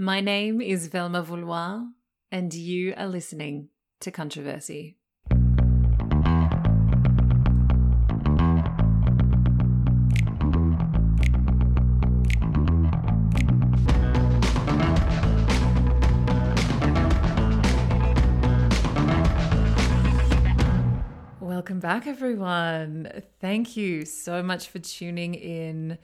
My name is Velma Vouloir, and you are listening to Controversy. Welcome back, everyone. Thank you so much for tuning in.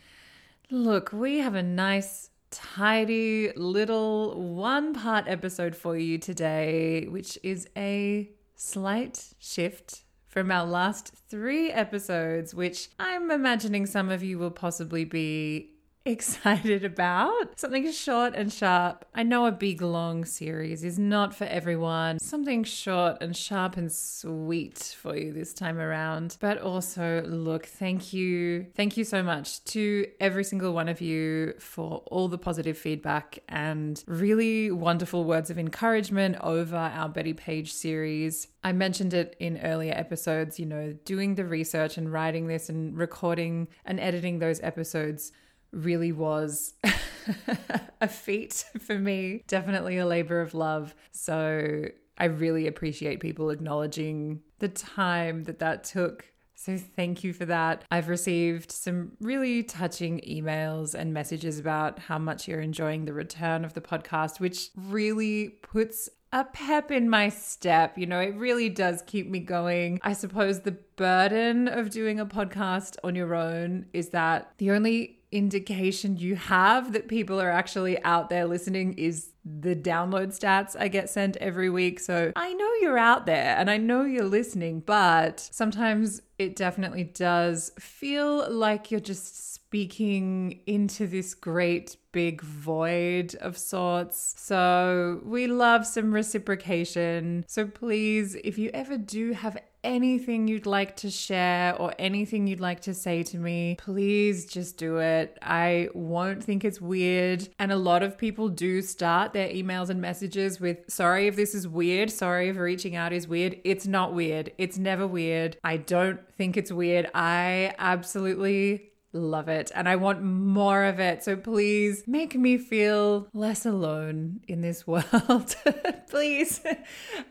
Look, we have a nice, tidy little one part episode for you today, which is a slight shift from our last three episodes, which I'm imagining some of you will possibly be excited about. Something short and sharp. I know a big long series is not for everyone. Something short and sharp and sweet for you this time around. But also, look, thank you. Thank you so much to every single one of you for all the positive feedback and really wonderful words of encouragement over our Bettie Page series. I mentioned it in earlier episodes, you know, doing the research and writing this and recording and editing those episodes really was a feat for me. Definitely a labor of love. So I really appreciate people acknowledging the time that that took. So thank you for that. I've received some really touching emails and messages about how much you're enjoying the return of the podcast, which really puts a pep in my step. You know, it really does keep me going. I suppose the burden of doing a podcast on your own is that the only indication you have that people are actually out there listening is the download stats I get sent every week. So I know you're out there and I know you're listening, but sometimes it definitely does feel like you're just speaking into this great big void of sorts. So we love some reciprocation. So please, if you ever do have anything you'd like to share or anything you'd like to say to me, please just do it. I won't think it's weird. And a lot of people do start their emails and messages with, sorry if this is weird. Sorry if reaching out is weird. It's not weird. It's never weird. I don't think it's weird. I absolutely love it and I want more of it. So please make me feel less alone in this world. please.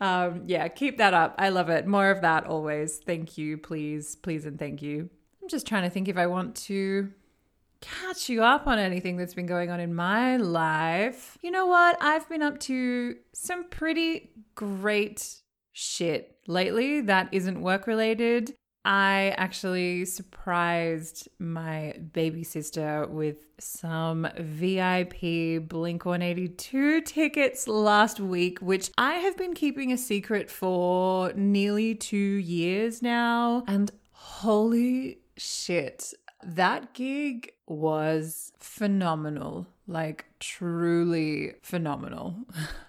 Um, yeah, keep that up. I love it. More of that always. Thank you. Please, please, and thank you. I'm just trying to think if I want to catch you up on anything that's been going on in my life. You know what? I've been up to some pretty great shit lately that isn't work related. I actually surprised my baby sister with some VIP Blink 182 tickets last week, which I have been keeping a secret for nearly two years now. And holy shit, that gig was phenomenal like truly phenomenal.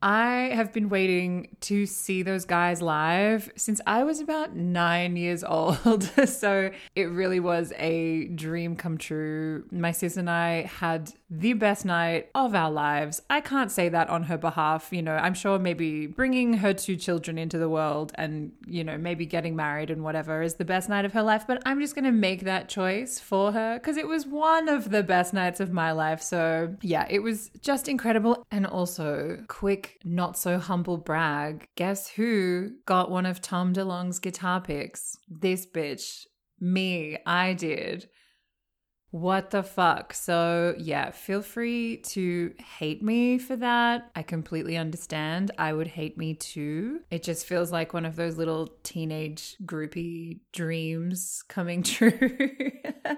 I have been waiting to see those guys live since I was about nine years old. so it really was a dream come true. My sis and I had the best night of our lives. I can't say that on her behalf. You know, I'm sure maybe bringing her two children into the world and, you know, maybe getting married and whatever is the best night of her life. But I'm just going to make that choice for her because it was one of the best nights of my life. So yeah, it was just incredible. And also, quick, not so humble brag. Guess who got one of Tom DeLonge's guitar picks? This bitch. Me. I did. What the fuck? So, yeah, feel free to hate me for that. I completely understand. I would hate me too. It just feels like one of those little teenage groupie dreams coming true. uh,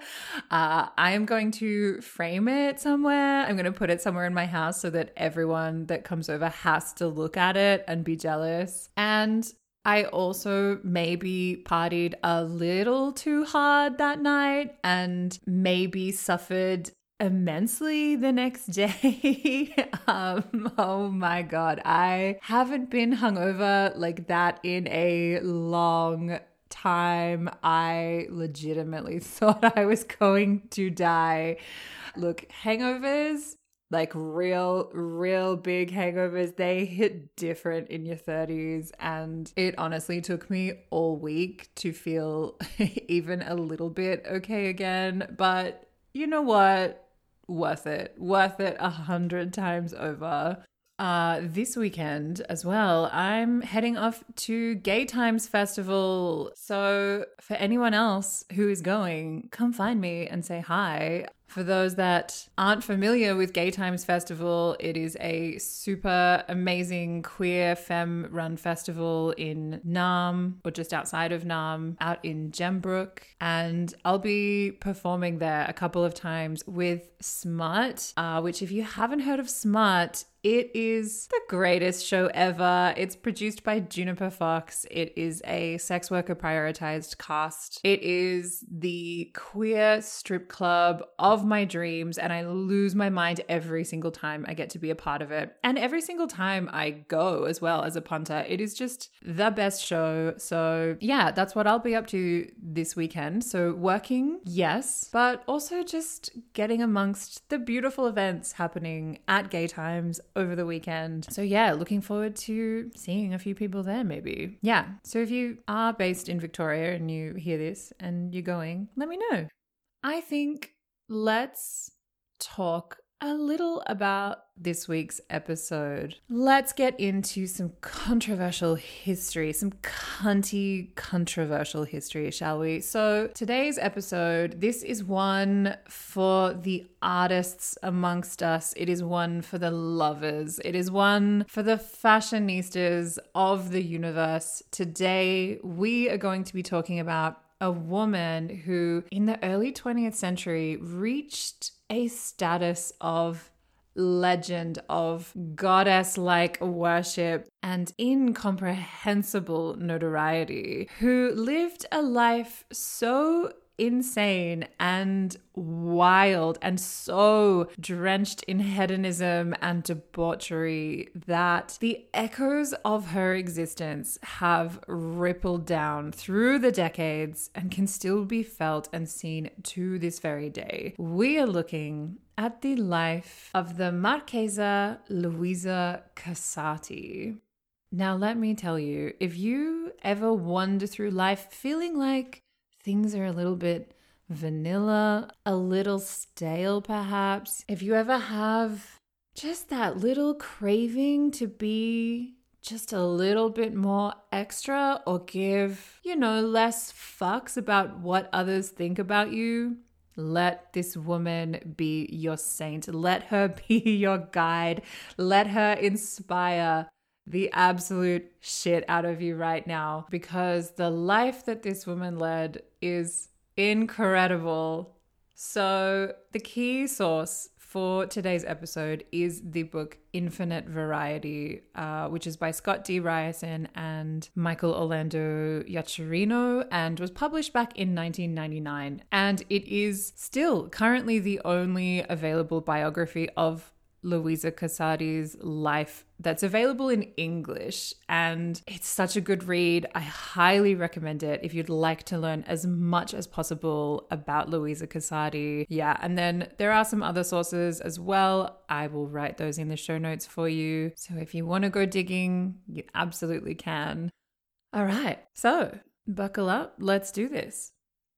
I am going to frame it somewhere. I'm going to put it somewhere in my house so that everyone that comes over has to look at it and be jealous. And I also maybe partied a little too hard that night and maybe suffered immensely the next day. um, oh my God. I haven't been hungover like that in a long time. I legitimately thought I was going to die. Look, hangovers like real, real big hangovers, they hit different in your 30s. And it honestly took me all week to feel even a little bit okay again. But you know what? worth it. Worth it a hundred times over. Uh, this weekend as well, I'm heading off to Gay Times Festival. So, for anyone else who is going, come find me and say hi. For those that aren't familiar with Gay Times Festival, it is a super amazing queer femme run festival in Naarm or just outside of Naarm, out in Gembrook. And I'll be performing there a couple of times with Smut, uh, which, if you haven't heard of Smut, it is the greatest show ever. It's produced by Juniper Fox. It is a sex worker prioritized cast. It is the queer strip club of my dreams, and I lose my mind every single time I get to be a part of it. And every single time I go as well as a punter, it is just the best show. So, yeah, that's what I'll be up to this weekend. So, working, yes, but also just getting amongst the beautiful events happening at Gay Times over the weekend. So, yeah, looking forward to seeing a few people there, maybe. Yeah. So, if you are based in Victoria and you hear this and you're going, let me know. I think let's talk a little about this week's episode. Let's get into some controversial history, some cunty controversial history, shall we? So, today's episode, this is one for the artists amongst us, it is one for the lovers, it is one for the fashionistas of the universe. Today, we are going to be talking about a woman who, in the early 20th century, reached a status of legend, of goddess like worship, and incomprehensible notoriety, who lived a life so insane and wild and so drenched in hedonism and debauchery that the echoes of her existence have rippled down through the decades and can still be felt and seen to this very day. We are looking at the life of the Marchesa Luisa Casati. Now, let me tell you, if you ever wander through life feeling like things are a little bit vanilla, a little stale perhaps. If you ever have just that little craving to be just a little bit more extra or give, you know, less fucks about what others think about you, let this woman be your saint. Let her be your guide. Let her inspire the absolute shit out of you right now because the life that this woman led is incredible. So, the key source for today's episode is the book Infinite Variety, uh, which is by Scott D. Ryersson and Michael Orlando Yaccarino and was published back in 1999. And it is still currently the only available biography of Luisa Casati's life that's available in English. And it's such a good read. I highly recommend it if you'd like to learn as much as possible about Luisa Casati. Yeah, and then there are some other sources as well. I will write those in the show notes for you. So if you want to go digging, you absolutely can. All right, so buckle up. Let's do this.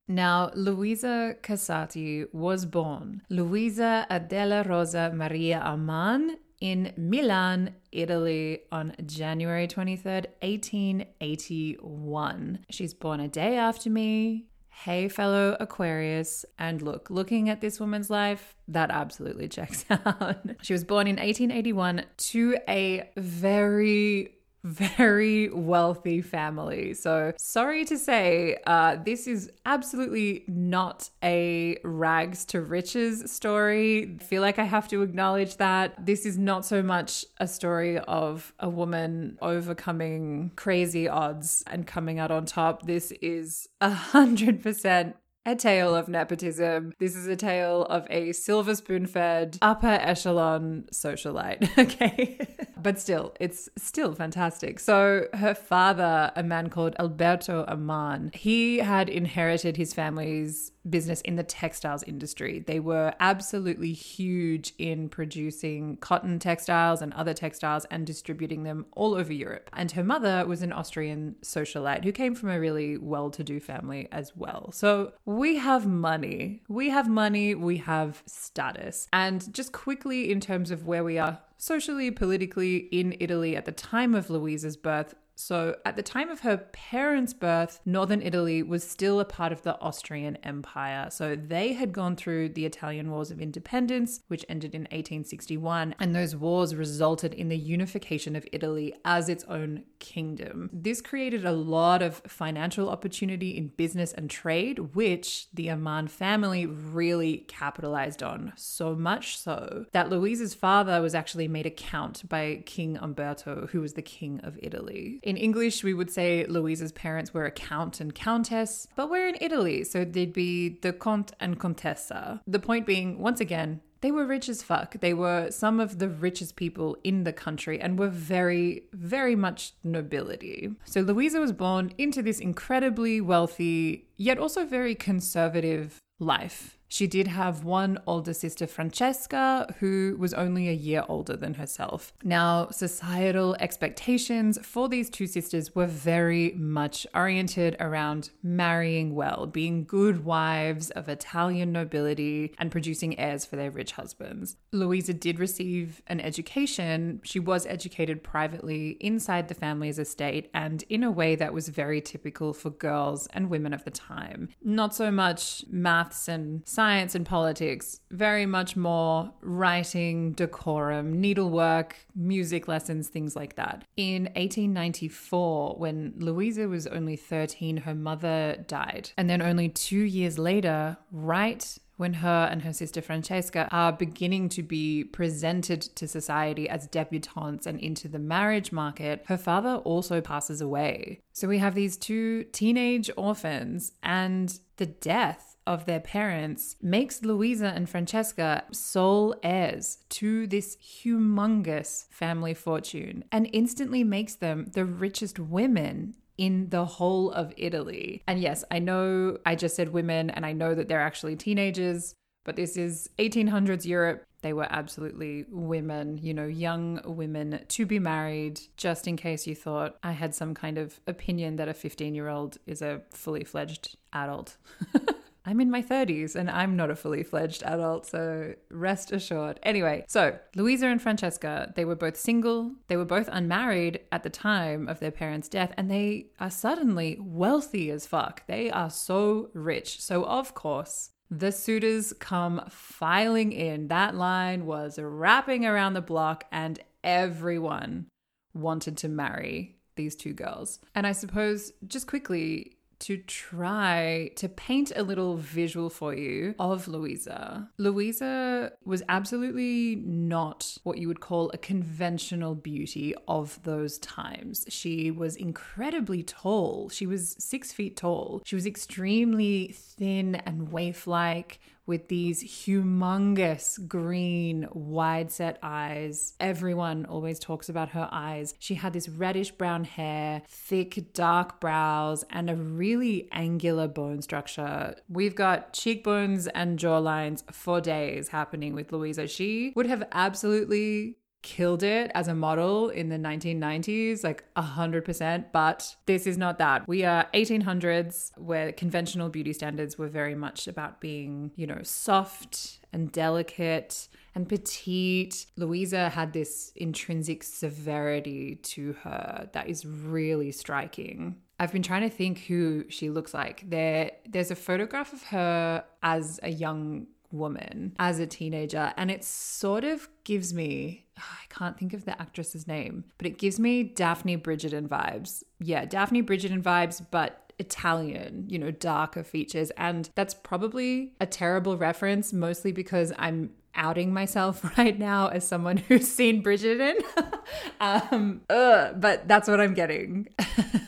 Now, Luisa Casati was born Luisa Adela Rosa Maria Amman in Milan, Italy on January 23rd, 1881. She's born a day after me. Hey, fellow Aquarius. And look, looking at this woman's life, that absolutely checks out. she was born in 1881 to a very very wealthy family. So, sorry to say, uh, this is absolutely not a rags to riches story. I feel like I have to acknowledge that. This is not so much a story of a woman overcoming crazy odds and coming out on top. This is a hundred percent a tale of nepotism. This is a tale of a silver spoon fed, upper echelon socialite. Okay. but still, it's still fantastic. So her father, a man called Alberto Amman, he had inherited his family's business in the textiles industry. They were absolutely huge in producing cotton textiles and other textiles and distributing them all over Europe. And her mother was an Austrian socialite who came from a really well to do family as well. So we have money. We have money. We have status. And just quickly, in terms of where we are socially, politically in Italy at the time of Luisa's birth, so, at the time of her parents' birth, northern Italy was still a part of the Austrian Empire. So, they had gone through the Italian Wars of Independence, which ended in 1861, and those wars resulted in the unification of Italy as its own kingdom. This created a lot of financial opportunity in business and trade, which the Amman family really capitalized on. So much so that Luisa's father was actually made a count by King Umberto, who was the king of Italy. In English, we would say Luisa's parents were a count and countess, but we're in Italy, so they'd be the Conte and Contessa. The point being, once again, they were rich as fuck. They were some of the richest people in the country and were very, very much nobility. So Luisa was born into this incredibly wealthy, yet also very conservative life. She did have one older sister, Francesca, who was only a year older than herself. Now, societal expectations for these two sisters were very much oriented around marrying well, being good wives of Italian nobility, and producing heirs for their rich husbands. Luisa did receive an education. She was educated privately inside the family's estate and in a way that was very typical for girls and women of the time. Not so much maths and science and politics, very much more writing, decorum, needlework, music lessons, things like that. In 1894, when Luisa was only 13, her mother died. And then only two years later, right when her and her sister Francesca are beginning to be presented to society as debutantes and into the marriage market, her father also passes away. So we have these two teenage orphans and the death of their parents makes Luisa and Francesca sole heirs to this humongous family fortune and instantly makes them the richest women in the whole of Italy. And yes, I know I just said women and I know that they're actually teenagers, but this is 1800s Europe. They were absolutely women, you know, young women to be married, just in case you thought I had some kind of opinion that a 15 year old is a fully fledged adult. I'm in my 30s and I'm not a fully fledged adult, so rest assured. Anyway, so Luisa and Francesca, they were both single, they were both unmarried at the time of their parents' death, and they are suddenly wealthy as fuck. They are so rich. So, of course, the suitors come filing in. That line was wrapping around the block, and everyone wanted to marry these two girls. And I suppose, just quickly, to try to paint a little visual for you of Luisa. Luisa was absolutely not what you would call a conventional beauty of those times. She was incredibly tall. She was six feet tall. She was extremely thin and waif like with these humongous green, wide set eyes. Everyone always talks about her eyes. She had this reddish brown hair, thick, dark brows, and a really angular bone structure. We've got cheekbones and jawlines for days happening with Luisa. She would have absolutely killed it as a model in the 1990s, like 100%, but this is not that. We are 1800s where conventional beauty standards were very much about being, you know, soft and delicate and petite. Luisa had this intrinsic severity to her that is really striking. I've been trying to think who she looks like. There there's a photograph of her as a young woman as a teenager and it sort of gives me I can't think of the actress's name, but it gives me Daphne Bridgerton vibes. Yeah, Daphne Bridgerton vibes, but Italian, you know, darker features. And that's probably a terrible reference, mostly because I'm outing myself right now as someone who's seen Bridgerton. um, ugh, but that's what I'm getting.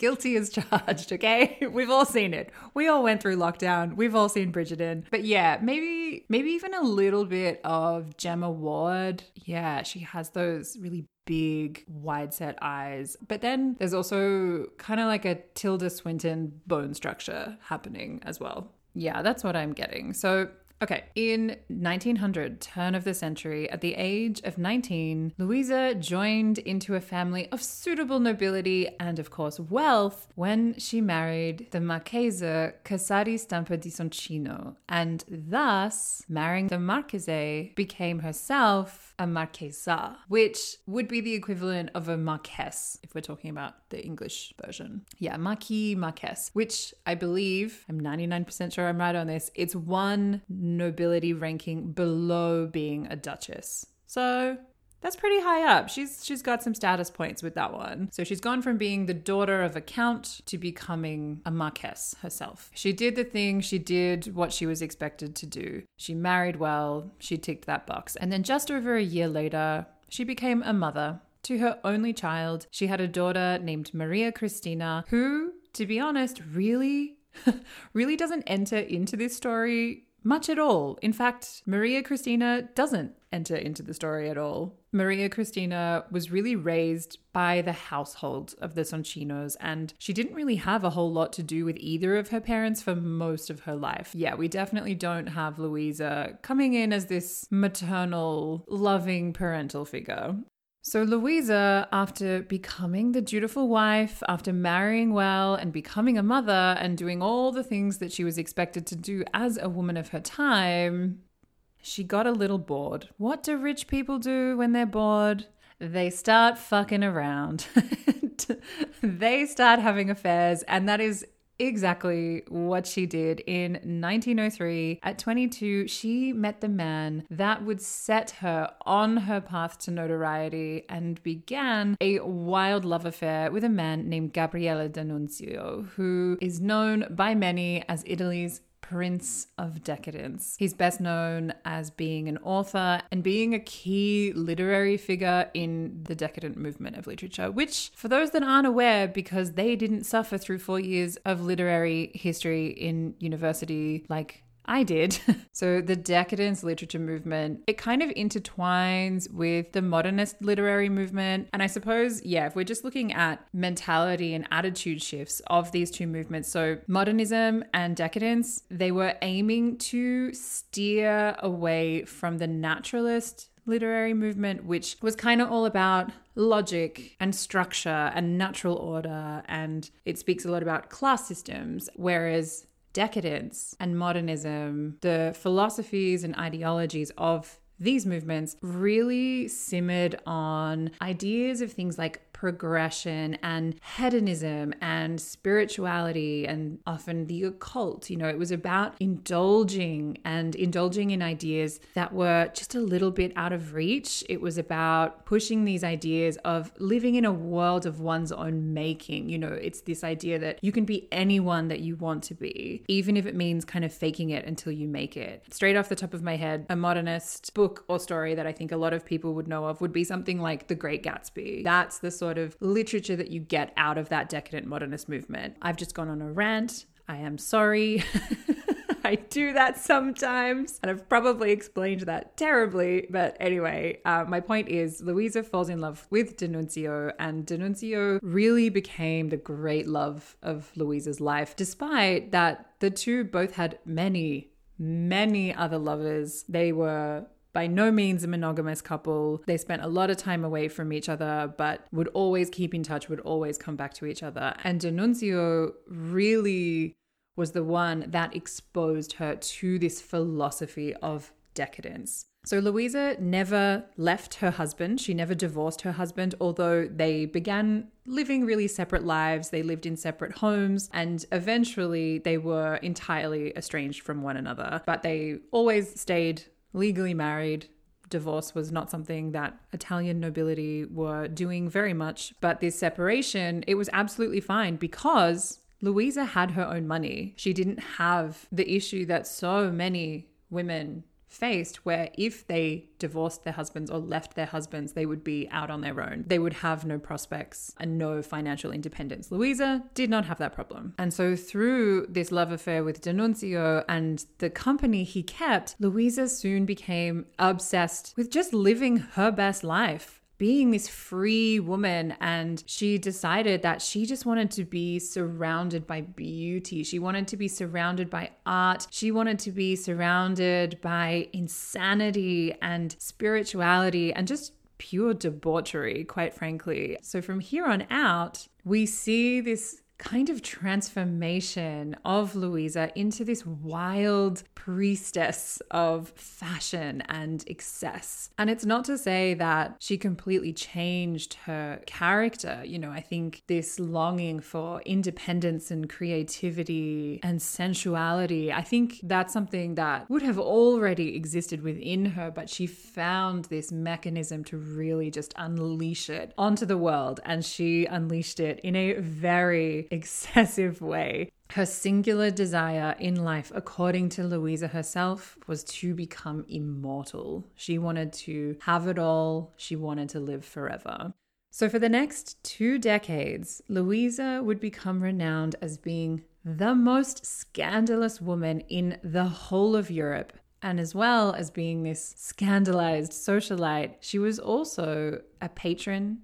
Guilty as charged, okay? We've all seen it. We all went through lockdown. We've all seen Bridgerton. But yeah, maybe maybe even a little bit of Gemma Ward. Yeah, she has those really big, wide set eyes. But then there's also kind of like a Tilda Swinton bone structure happening as well. Yeah, that's what I'm getting. So Okay, in 1900, turn of the century, at the age of 19, Luisa joined into a family of suitable nobility and, of course, wealth when she married the Marchese Casati Stampa di Soncino, and thus, marrying the Marchese, became herself a marchesa, which would be the equivalent of a marquess if we're talking about the English version. Yeah, marquis, marquess, which I believe, I'm 99% sure I'm right on this, it's one nobility ranking below being a duchess. So that's pretty high up. She's she's got some status points with that one. So she's gone from being the daughter of a count to becoming a marquess herself. She did the thing, she did what she was expected to do. She married well, she ticked that box. And then just over a year later, she became a mother to her only child. She had a daughter named Maria Cristina who, to be honest, really really doesn't enter into this story much at all. In fact, Maria Cristina doesn't enter into the story at all. Maria Cristina was really raised by the household of the Soncinos, and she didn't really have a whole lot to do with either of her parents for most of her life. Yeah, we definitely don't have Luisa coming in as this maternal, loving parental figure. So, Luisa, after becoming the dutiful wife, after marrying well and becoming a mother and doing all the things that she was expected to do as a woman of her time, she got a little bored. What do rich people do when they're bored? They start fucking around. they start having affairs, and that is exactly what she did in 1903. At 22, she met the man that would set her on her path to notoriety and began a wild love affair with a man named Gabriele D'Annunzio, who is known by many as Italy's Prince of Decadence. He's best known as being an author and being a key literary figure in the decadent movement of literature, which, for those that aren't aware, because they didn't suffer through four years of literary history in university like I did. so the decadence literature movement, it kind of intertwines with the modernist literary movement. And I suppose, yeah, if we're just looking at mentality and attitude shifts of these two movements, so modernism and decadence, they were aiming to steer away from the naturalist literary movement, which was kind of all about logic and structure and natural order. And it speaks a lot about class systems. Whereas decadence and modernism, the philosophies and ideologies of these movements really simmered on ideas of things like progression and hedonism and spirituality and often the occult. You know, it was about indulging and indulging in ideas that were just a little bit out of reach. It was about pushing these ideas of living in a world of one's own making. You know, it's this idea that you can be anyone that you want to be, even if it means kind of faking it until you make it. Straight off the top of my head, a modernist book or story that I think a lot of people would know of would be something like The Great Gatsby. That's the sort of literature that you get out of that decadent modernist movement. I've just gone on a rant. I am sorry. I do that sometimes, and I've probably explained that terribly. But anyway, uh, my point is Luisa falls in love with D'Annunzio, and D'Annunzio really became the great love of Luisa's life, despite that the two both had many, many other lovers. They were by no means a monogamous couple. They spent a lot of time away from each other, but would always keep in touch, would always come back to each other. And D'Annunzio really was the one that exposed her to this philosophy of decadence. So Luisa never left her husband. She never divorced her husband, although they began living really separate lives. They lived in separate homes and eventually they were entirely estranged from one another. But they always stayed legally married. Divorce was not something that Italian nobility were doing very much, but this separation, it was absolutely fine because Luisa had her own money. She didn't have the issue that so many women faced where if they divorced their husbands or left their husbands, they would be out on their own. They would have no prospects and no financial independence. Luisa did not have that problem. And so, through this love affair with D'Annunzio and the company he kept, Luisa soon became obsessed with just living her best life being this free woman and she decided that she just wanted to be surrounded by beauty. She wanted to be surrounded by art. She wanted to be surrounded by insanity and spirituality and just pure debauchery, quite frankly. So from here on out, we see this kind of transformation of Luisa into this wild priestess of fashion and excess. And it's not to say that she completely changed her character. You know, I think this longing for independence and creativity and sensuality, I think that's something that would have already existed within her, but she found this mechanism to really just unleash it onto the world. And she unleashed it in a very excessive way. Her singular desire in life, according to Luisa herself, was to become immortal. She wanted to have it all, she wanted to live forever. So, for the next two decades, Luisa would become renowned as being the most scandalous woman in the whole of Europe. And as well as being this scandalized socialite, she was also a patron,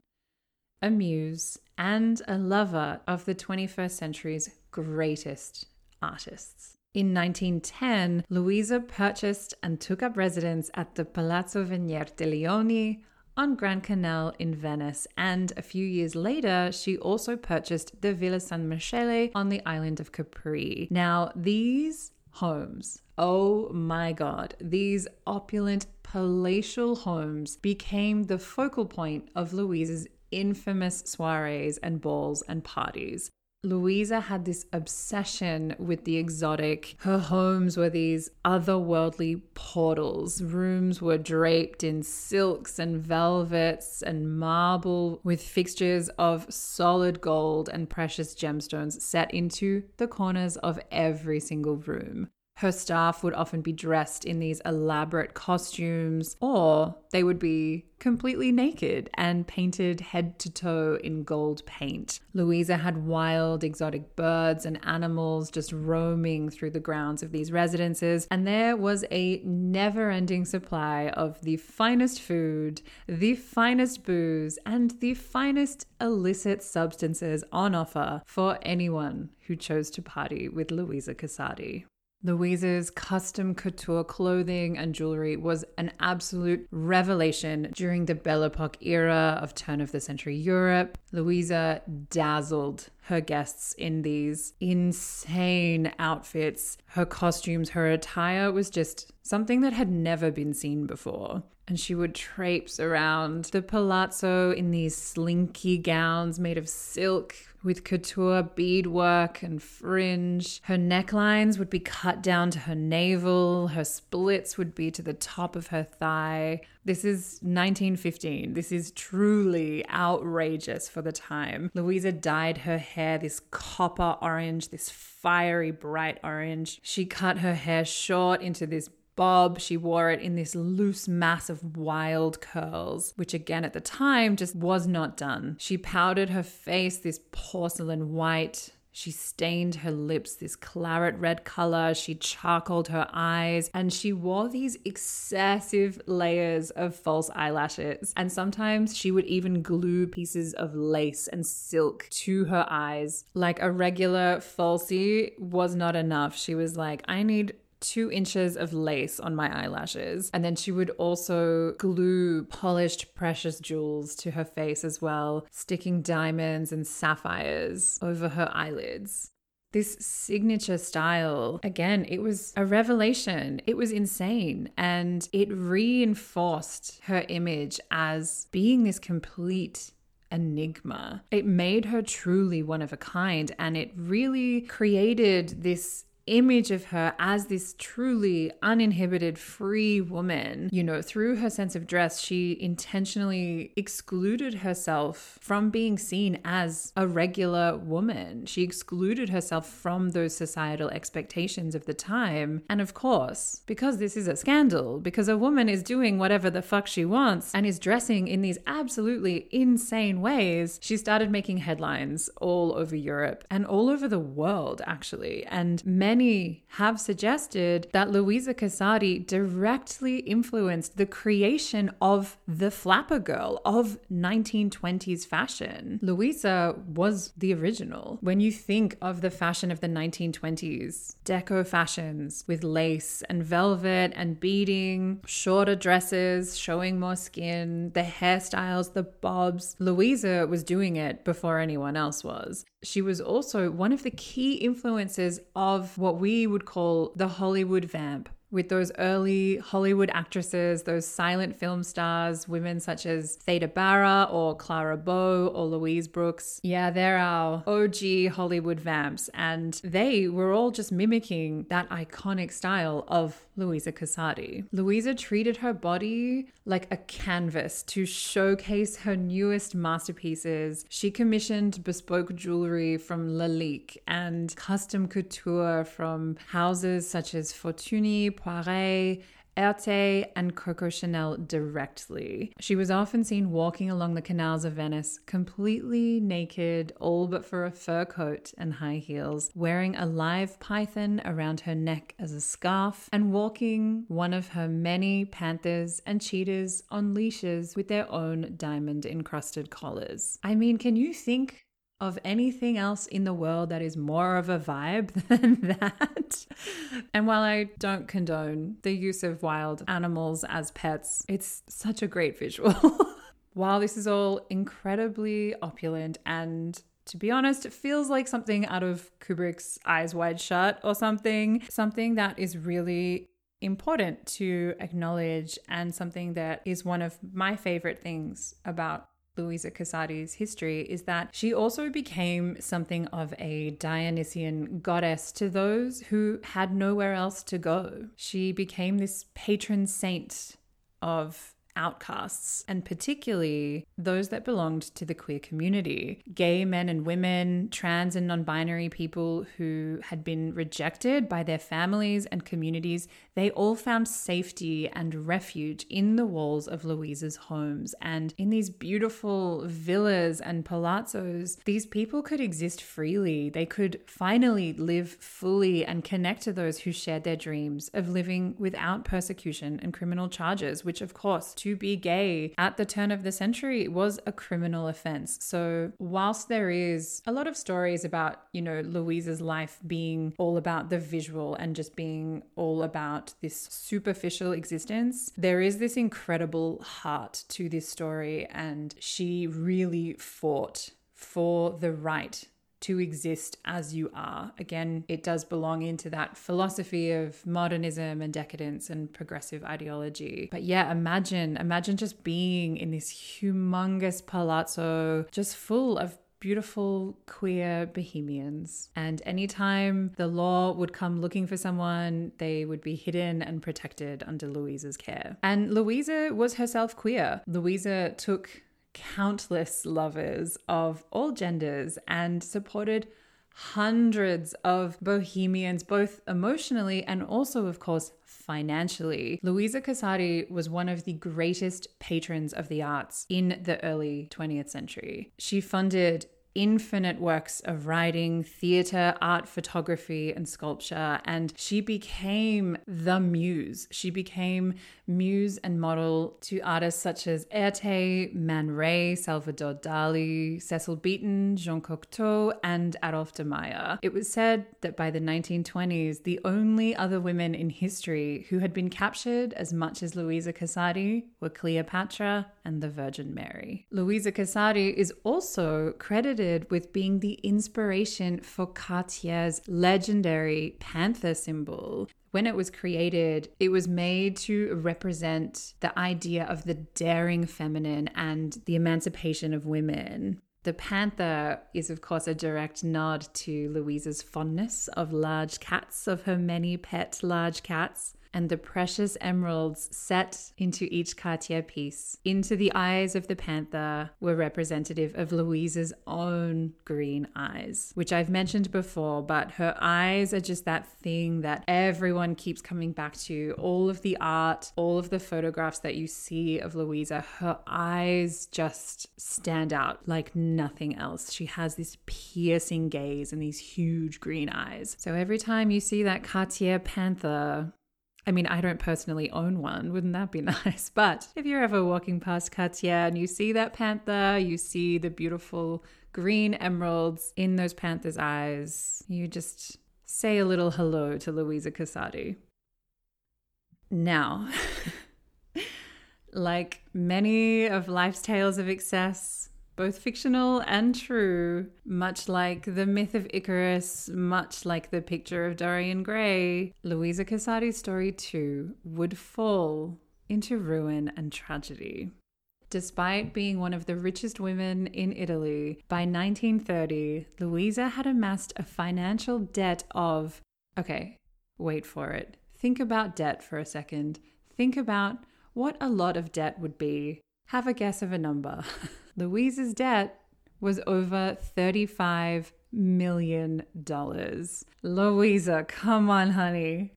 a muse, and a lover of the 21st century's greatest artists. In 1910, Luisa purchased and took up residence at the Palazzo Venier de Leoni on Grand Canal in Venice, and a few years later, she also purchased the Villa San Michele on the island of Capri. Now, these homes, oh my god, these opulent palatial homes became the focal point of Luisa's infamous soirees and balls and parties. Luisa had this obsession with the exotic. Her homes were these otherworldly portals. Rooms were draped in silks and velvets and marble with fixtures of solid gold and precious gemstones set into the corners of every single room. Her staff would often be dressed in these elaborate costumes, or they would be completely naked and painted head to toe in gold paint. Luisa had wild, exotic birds and animals just roaming through the grounds of these residences, and there was a never ending supply of the finest food, the finest booze, and the finest illicit substances on offer for anyone who chose to party with Luisa Casati. Luisa's custom couture clothing and jewelry was an absolute revelation during the Belle Epoque era of turn of the century Europe. Luisa dazzled her guests in these insane outfits. Her costumes, her attire was just something that had never been seen before. And she would traipse around the palazzo in these slinky gowns made of silk with couture beadwork and fringe. Her necklines would be cut down to her navel, her splits would be to the top of her thigh. This is 1915. This is truly outrageous for the time. Luisa dyed her hair this copper orange, this fiery bright orange. She cut her hair short into this bob. She wore it in this loose mass of wild curls, which again at the time just was not done. She powdered her face this porcelain white. She stained her lips this claret red color. She charcoaled her eyes and she wore these excessive layers of false eyelashes. And sometimes she would even glue pieces of lace and silk to her eyes. Like a regular falsie was not enough. She was like, I need two inches of lace on my eyelashes. And then she would also glue polished precious jewels to her face as well, sticking diamonds and sapphires over her eyelids this signature style, again, it was a revelation. It was insane. And it reinforced her image as being this complete enigma. It made her truly one of a kind. And it really created this image of her as this truly uninhibited, free woman, you know, through her sense of dress, she intentionally excluded herself from being seen as a regular woman. She excluded herself from those societal expectations of the time. And of course, because this is a scandal, because a woman is doing whatever the fuck she wants and is dressing in these absolutely insane ways, she started making headlines all over Europe and all over the world, actually. And many have suggested that Luisa Casati directly influenced the creation of the flapper girl of 1920s fashion. Luisa was the original. When you think of the fashion of the 1920s, deco fashions with lace and velvet and beading, shorter dresses showing more skin, the hairstyles, the bobs, Luisa was doing it before anyone else was she was also one of the key influences of what we would call the Hollywood vamp with those early Hollywood actresses, those silent film stars, women such as Theda Bara or Clara Bow or Louise Brooks. Yeah, they're our OG Hollywood vamps. And they were all just mimicking that iconic style of Luisa Casati. Luisa treated her body like a canvas to showcase her newest masterpieces. She commissioned bespoke jewelry from Lalique and custom couture from houses such as Fortuny, Poiret, Erte and Coco Chanel directly. She was often seen walking along the canals of Venice, completely naked, all but for a fur coat and high heels, wearing a live python around her neck as a scarf, and walking one of her many panthers and cheetahs on leashes with their own diamond encrusted collars. I mean, can you think of anything else in the world that is more of a vibe than that. and while I don't condone the use of wild animals as pets, it's such a great visual. while this is all incredibly opulent and to be honest, it feels like something out of Kubrick's Eyes Wide Shut or something, something that is really important to acknowledge and something that is one of my favorite things about Luisa Casati's history is that she also became something of a Dionysian goddess to those who had nowhere else to go. She became this patron saint of outcasts, and particularly those that belonged to the queer community gay men and women, trans and non binary people who had been rejected by their families and communities. They all found safety and refuge in the walls of Luisa's homes. And in these beautiful villas and palazzos, these people could exist freely. They could finally live fully and connect to those who shared their dreams of living without persecution and criminal charges, which, of course, to be gay at the turn of the century was a criminal offense. So, whilst there is a lot of stories about, you know, Luisa's life being all about the visual and just being all about this superficial existence, there is this incredible heart to this story, and she really fought for the right to exist as you are. Again, it does belong into that philosophy of modernism and decadence and progressive ideology. But yeah, imagine, imagine just being in this humongous palazzo, just full of beautiful queer bohemians. And anytime the law would come looking for someone, they would be hidden and protected under Luisa's care. And Luisa was herself queer. Luisa took countless lovers of all genders and supported hundreds of bohemians, both emotionally and also, of course, financially. Luisa Casati was one of the greatest patrons of the arts in the early 20th century. She funded infinite works of writing, theatre, art, photography, and sculpture. And she became the muse. She became muse and model to artists such as Erte, Man Ray, Salvador Dali, Cecil Beaton, Jean Cocteau, and Adolphe de Meyer. It was said that by the 1920s, the only other women in history who had been captured as much as Luisa Casati were Cleopatra and the Virgin Mary. Luisa Casati is also credited with being the inspiration for Cartier's legendary panther symbol when it was created, it was made to represent the idea of the daring feminine and the emancipation of women. The panther is, of course, a direct nod to Luisa's fondness of large cats, of her many pet large cats and the precious emeralds set into each Cartier piece into the eyes of the panther were representative of Luisa's own green eyes, which I've mentioned before, but her eyes are just that thing that everyone keeps coming back to. All of the art, all of the photographs that you see of Luisa, her eyes just stand out like nothing else. She has this piercing gaze and these huge green eyes. So every time you see that Cartier panther, I mean, I don't personally own one. Wouldn't that be nice? But if you're ever walking past Cartier and you see that panther, you see the beautiful green emeralds in those panther's eyes, you just say a little hello to Luisa Casati. Now, like many of life's tales of excess, both fictional and true, much like the myth of Icarus, much like the picture of Dorian Gray, Luisa Casati's story too would fall into ruin and tragedy. Despite being one of the richest women in Italy, by 1930, Luisa had amassed a financial debt of, okay, wait for it. Think about debt for a second. Think about what a lot of debt would be. Have a guess of a number. Luisa's debt was over $35 million. Luisa, come on, honey.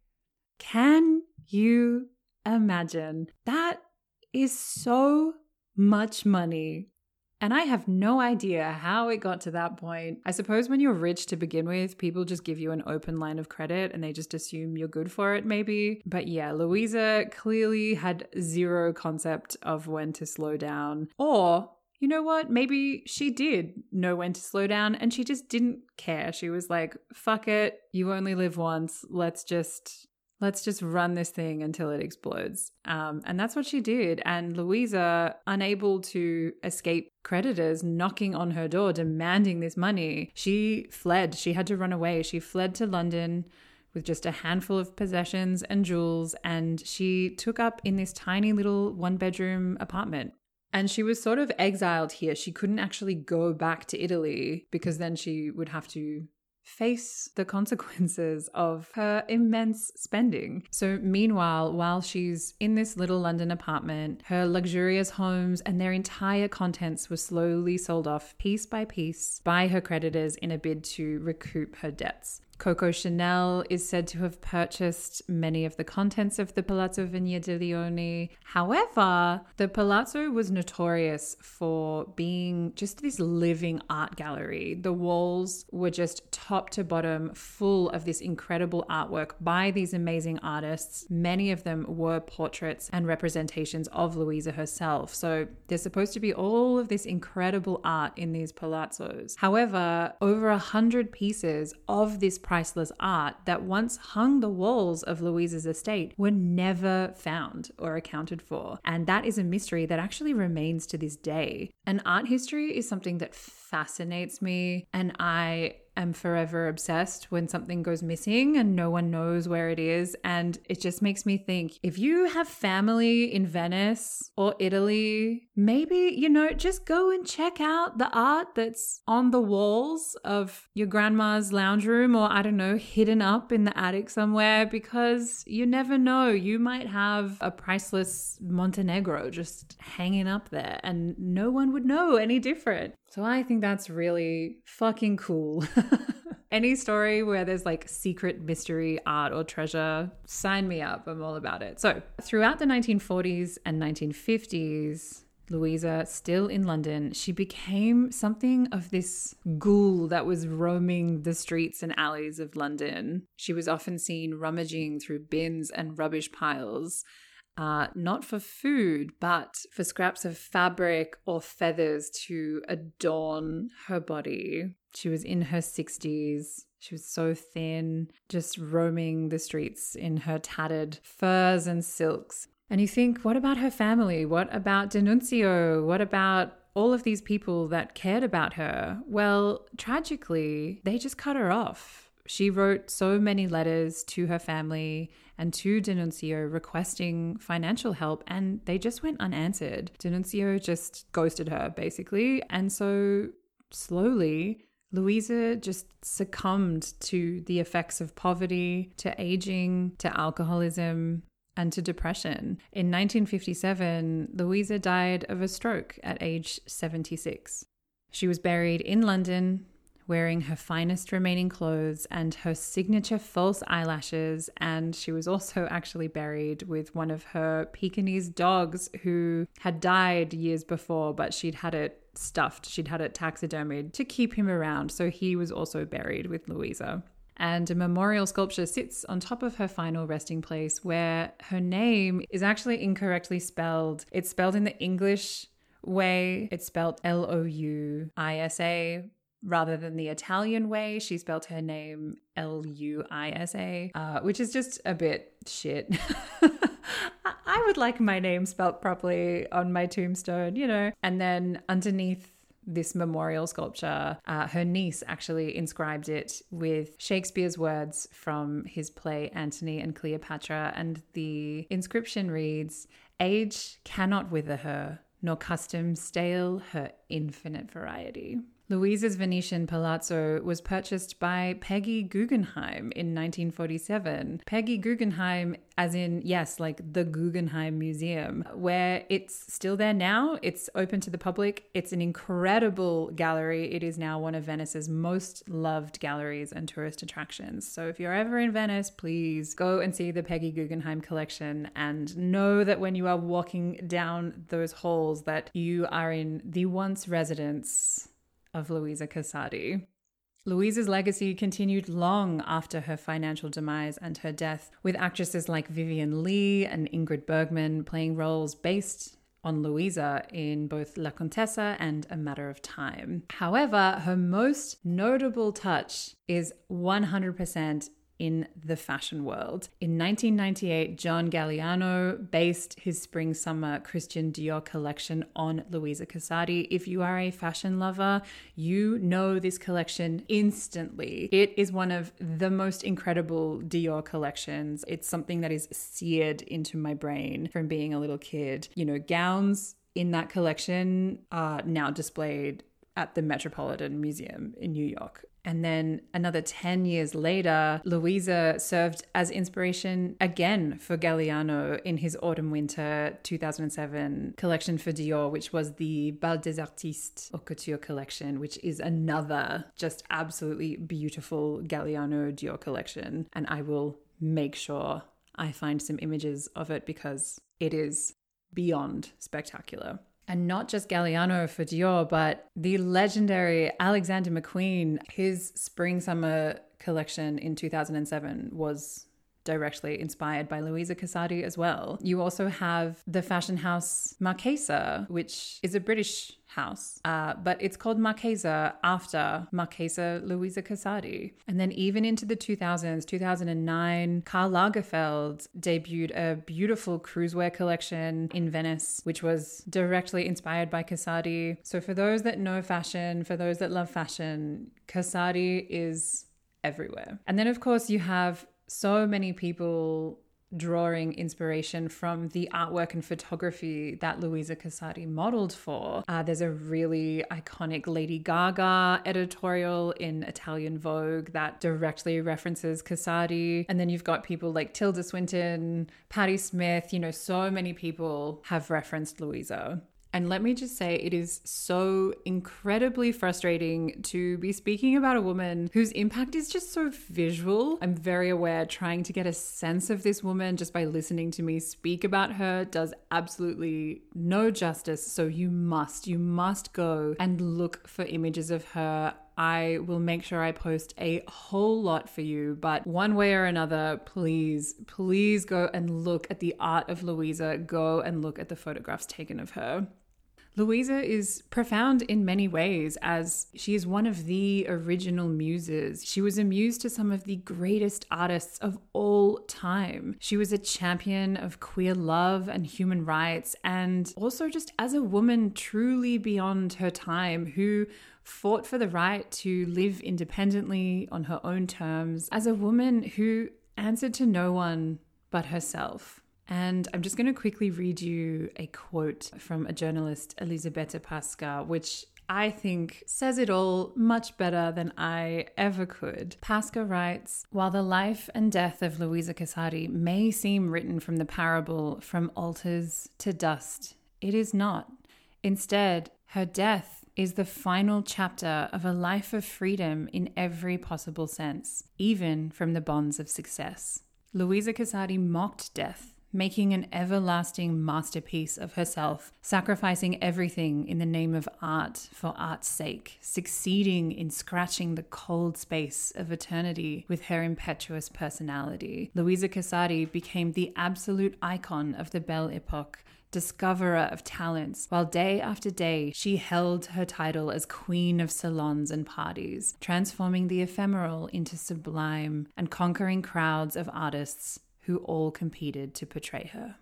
Can you imagine? That is so much money. And I have no idea how it got to that point. I suppose when you're rich to begin with, people just give you an open line of credit and they just assume you're good for it, maybe. But yeah, Luisa clearly had zero concept of when to slow down or you know what? Maybe she did know when to slow down and she just didn't care. She was like, fuck it. You only live once. Let's just. Let's just run this thing until it explodes. Um, and that's what she did. And Luisa, unable to escape creditors knocking on her door demanding this money, she fled. She had to run away. She fled to London with just a handful of possessions and jewels, and she took up in this tiny little one bedroom apartment and she was sort of exiled here. She couldn't actually go back to Italy because then she would have to face the consequences of her immense spending. So, meanwhile, while she's in this little London apartment, her luxurious homes and their entire contents were slowly sold off piece by piece by her creditors in a bid to recoup her debts. Coco Chanel is said to have purchased many of the contents of the Palazzo Venier dei Leoni. However, the palazzo was notorious for being just this living art gallery. The walls were just top to bottom full of this incredible artwork by these amazing artists. Many of them were portraits and representations of Luisa herself. So there's supposed to be all of this incredible art in these palazzos. However, over a hundred pieces of this priceless art that once hung the walls of Luisa's estate were never found or accounted for. And that is a mystery that actually remains to this day. And art history is something that fascinates me, and I am forever obsessed when something goes missing and no one knows where it is. And it just makes me think if you have family in Venice or Italy, maybe, you know, just go and check out the art that's on the walls of your grandma's lounge room or I don't know, hidden up in the attic somewhere because you never know. You might have a priceless Montenegro just hanging up there and no one would know any different. So I think that's really fucking cool. Any story where there's like secret mystery art or treasure, sign me up. I'm all about it. So, throughout the 1940s and 1950s, Luisa, still in London, she became something of this ghoul that was roaming the streets and alleys of London. She was often seen rummaging through bins and rubbish piles, uh, not for food, but for scraps of fabric or feathers to adorn her body. She was in her 60s. She was so thin, just roaming the streets in her tattered furs and silks. And you think, what about her family? What about D'Annunzio? What about all of these people that cared about her? Well, tragically, they just cut her off she wrote so many letters to her family and to D'Annunzio requesting financial help, and they just went unanswered. D'Annunzio just ghosted her, basically. And so slowly, Luisa just succumbed to the effects of poverty, to aging, to alcoholism, and to depression. In 1957, Luisa died of a stroke at age 76. She was buried in London wearing her finest remaining clothes and her signature false eyelashes. And she was also actually buried with one of her Pekingese dogs who had died years before, but she'd had it stuffed. She'd had it taxidermied to keep him around. So he was also buried with Luisa. And a memorial sculpture sits on top of her final resting place where her name is actually incorrectly spelled. It's spelled in the English way, it's spelled L O U I S A, rather than the Italian way. She spelled her name L U I S A, uh, which is just a bit shit. I would like my name spelt properly on my tombstone, you know. And then underneath this memorial sculpture, uh, her niece actually inscribed it with Shakespeare's words from his play Antony and Cleopatra. And the inscription reads Age cannot wither her, nor custom stale her infinite variety. Luisa's Venetian palazzo was purchased by Peggy Guggenheim in 1947. Peggy Guggenheim, as in, yes, like the Guggenheim Museum, where it's still there now. It's open to the public. It's an incredible gallery. It is now one of Venice's most loved galleries and tourist attractions. So if you're ever in Venice, please go and see the Peggy Guggenheim collection and know that when you are walking down those halls that you are in the once residence of Luisa Casati. Luisa's legacy continued long after her financial demise and her death, with actresses like Vivien Leigh and Ingrid Bergman playing roles based on Luisa in both La Contessa and A Matter of Time. However, her most notable touch is 100% in the fashion world. In 1998, John Galliano based his spring summer Christian Dior collection on Luisa Casati. If you are a fashion lover, you know this collection instantly. It is one of the most incredible Dior collections. It's something that is seared into my brain from being a little kid. You know, gowns in that collection are now displayed at the Metropolitan Museum in New York. And then another 10 years later, Luisa served as inspiration again for Galliano in his autumn winter 2007 collection for Dior, which was the Bal des Artistes Haute Couture collection, which is another just absolutely beautiful Galliano Dior collection. And I will make sure I find some images of it because it is beyond spectacular and not just Galliano for Dior, but the legendary Alexander McQueen. His spring summer collection in 2007 was directly inspired by Luisa Casati as well. You also have the fashion house Marchesa, which is a British house, uh, but it's called Marchesa after Marchesa Luisa Casati. And then even into the 2000s, 2009, Karl Lagerfeld debuted a beautiful cruisewear collection in Venice, which was directly inspired by Casati. So for those that know fashion, for those that love fashion, Casati is everywhere. And then of course you have so many people drawing inspiration from the artwork and photography that Luisa Casati modeled for. Uh, there's a really iconic Lady Gaga editorial in Italian Vogue that directly references Casati. And then you've got people like Tilda Swinton, Patti Smith, you know, so many people have referenced Luisa. And let me just say, it is so incredibly frustrating to be speaking about a woman whose impact is just so visual. I'm very aware trying to get a sense of this woman just by listening to me speak about her does absolutely no justice. So you must, you must go and look for images of her. I will make sure I post a whole lot for you, but one way or another, please, please go and look at the art of Luisa. Go and look at the photographs taken of her. Luisa is profound in many ways as she is one of the original muses. She was a muse to some of the greatest artists of all time. She was a champion of queer love and human rights, and also just as a woman truly beyond her time who fought for the right to live independently on her own terms, as a woman who answered to no one but herself. And I'm just going to quickly read you a quote from a journalist, Elisabetta Pasca, which I think says it all much better than I ever could. Pasca writes While the life and death of Luisa Casati may seem written from the parable from altars to dust, it is not. Instead, her death is the final chapter of a life of freedom in every possible sense, even from the bonds of success. Luisa Casati mocked death making an everlasting masterpiece of herself, sacrificing everything in the name of art for art's sake, succeeding in scratching the cold space of eternity with her impetuous personality. Luisa Casati became the absolute icon of the Belle Epoque, discoverer of talents, while day after day she held her title as queen of salons and parties, transforming the ephemeral into sublime and conquering crowds of artists who all competed to portray her.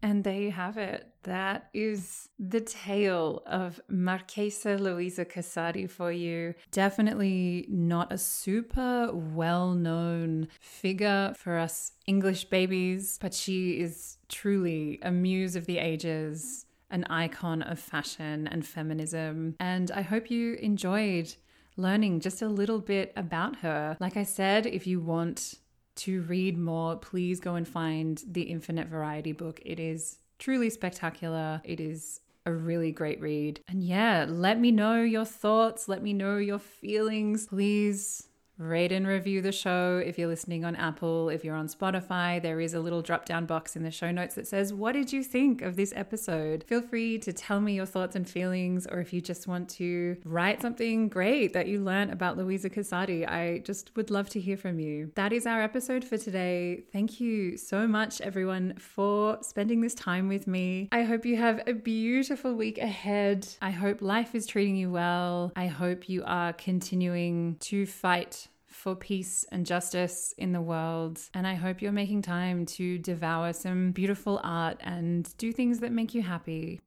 And there you have it. That is the tale of Marchesa Luisa Casati for you. Definitely not a super well known figure for us English babies, but she is truly a muse of the ages, an icon of fashion and feminism. And I hope you enjoyed learning just a little bit about her. Like I said, if you want to read more, please go and find the Infinite Variety book. It is truly spectacular. It is a really great read. And yeah, let me know your thoughts, let me know your feelings. Please rate and review the show. If you're listening on Apple, if you're on Spotify, there is a little drop down box in the show notes that says, What did you think of this episode? Feel free to tell me your thoughts and feelings, or if you just want to write something great that you learned about Luisa Casati, I just would love to hear from you. That is our episode for today. Thank you so much, everyone, for spending this time with me. I hope you have a beautiful week ahead. I hope life is treating you well. I hope you are continuing to fight for peace and justice in the world. And I hope you're making time to devour some beautiful art and do things that make you happy.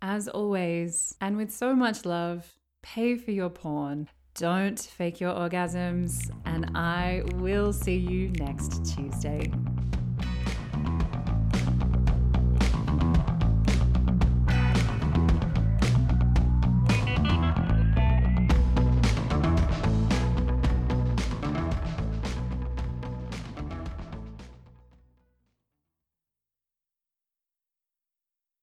As always, and with so much love, pay for your porn. Don't fake your orgasms, and I will see you next Tuesday.